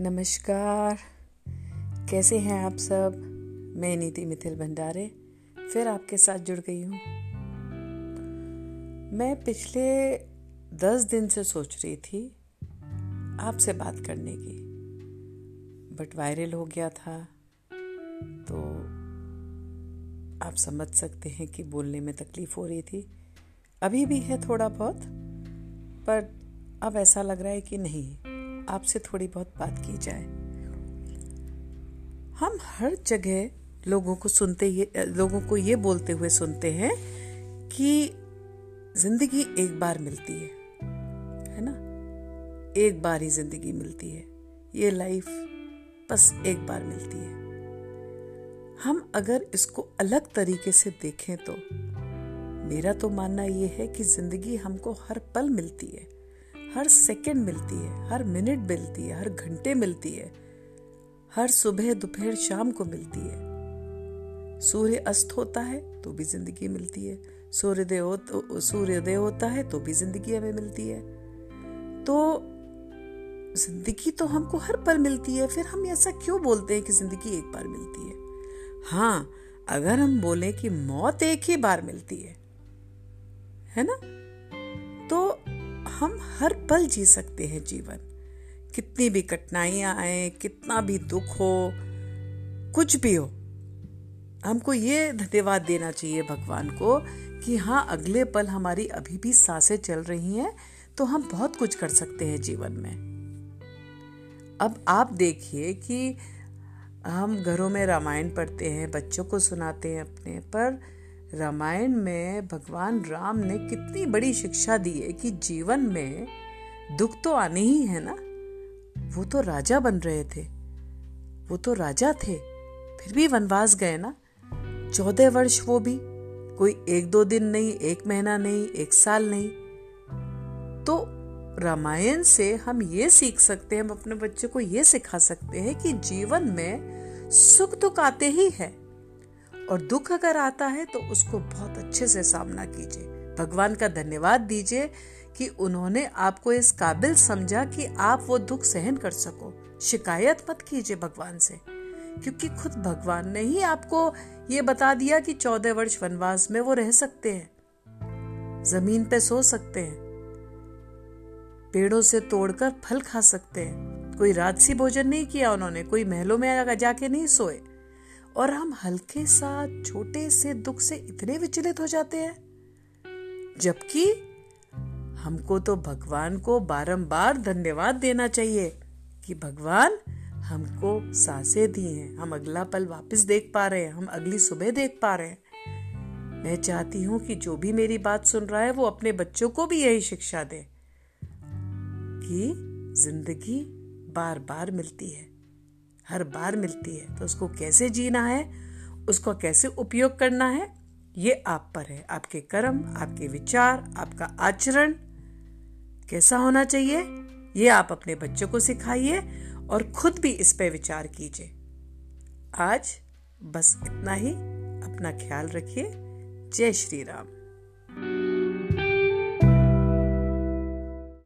नमस्कार। कैसे हैं आप सब? मैं नीति मिथिल भंडारे, फिर आपके साथ जुड़ गई हूँ। मैं पिछले दस दिन से सोच रही थी आपसे बात करने की बट वायरल हो गया था तो आप समझ सकते हैं कि बोलने में तकलीफ़ हो रही थी। अभी भी है थोड़ा बहुत, पर अब ऐसा लग रहा है कि नहीं। आपसे थोड़ी बहुत बात की जाए। हम हर जगह लोगों को सुनते ये, लोगों को ये बोलते हुए सुनते हैं कि ज़िंदगी एक बार मिलती है है ना? एक बार ही ज़िंदगी मिलती है। ये लाइफ बस एक बार मिलती है। हम अगर इसको अलग तरीके से देखें तो मेरा तो मानना यह है कि ज़िंदगी हमको हर पल मिलती है। हर सेकंड मिलती है, हर मिनट मिलती है, हर घंटे मिलती है, हर सुबह दोपहर शाम को मिलती है। सूर्य अस्त होता है तो भी ज़िंदगी मिलती है सूर्योदय हो तो सूर्योदय होता है तो भी ज़िंदगी हमें मिलती है। तो ज़िंदगी तो हमको हर पल मिलती है, फिर हम ऐसा क्यों बोलते हैं कि ज़िंदगी एक बार मिलती है? हाँ अगर हम बोले कि मौत एक ही बार मिलती है है ना? तो हम हर पल जी सकते हैं जीवन। कितनी भी कठिनाइयाँ आए, कितना भी दुख हो, कुछ भी हो, हमको ये धन्यवाद देना चाहिए भगवान को कि हाँ अगले पल हमारी अभी भी साँसें चल रही हैं तो हम बहुत कुछ कर सकते हैं जीवन में। अब आप देखिए कि हम घरों में रामायण पढ़ते हैं, बच्चों को सुनाते हैं अपने, पर रामायण में भगवान राम ने कितनी बड़ी शिक्षा दी है कि जीवन में दुख तो आने ही है ना। वो तो राजा बन रहे थे। वो तो राजा थे। फिर भी वनवास गए ना। चौदह वर्ष वो भी। कोई एक दो दिन नहीं, एक महीना नहीं, एक साल नहीं। तो रामायण से हम ये सीख सकते हैं, हम अपने बच्चे को ये सिखा सकते हैं कि जीवन में सुख दुख आते ही है। और दुख अगर आता है तो उसको बहुत अच्छे से सामना कीजिए। भगवान का धन्यवाद दीजिए कि उन्होंने आपको इस काबिल समझा कि आप वो दुख सहन कर सको। शिकायत मत कीजिए भगवान से, क्योंकि खुद भगवान ने ही आपको ये बता दिया कि चौदह वर्ष वनवास में वो रह सकते हैं, ज़मीन पे सो सकते हैं, पेड़ों से तोड़कर फल खा सकते हैं। कोई राजसी भोजन नहीं किया उन्होंने, कोई महलों में जाके नहीं सोए। और हम हल्के सा छोटे से दुख से इतने विचलित हो जाते हैं। जबकि हमको तो भगवान को बारंबार धन्यवाद देना चाहिए कि भगवान हमको साँसें दी हैं, हम अगला पल वापस देख पा रहे हैं, हम अगली सुबह देख पा रहे हैं। मैं चाहती हूँ कि जो भी मेरी बात सुन रहा है वो अपने बच्चों को भी यही शिक्षा दे कि ज़िंदगी बार बार मिलती है। हर बार मिलती है। तो उसको कैसे जीना है, उसको कैसे उपयोग करना है, ये आप पर है। आपके कर्म, आपके विचार, आपका आचरण कैसा होना चाहिए, ये आप अपने बच्चों को सिखाइए और खुद भी इस पे विचार कीजिए। आज बस इतना ही। अपना ख्याल रखिए। जय श्री राम।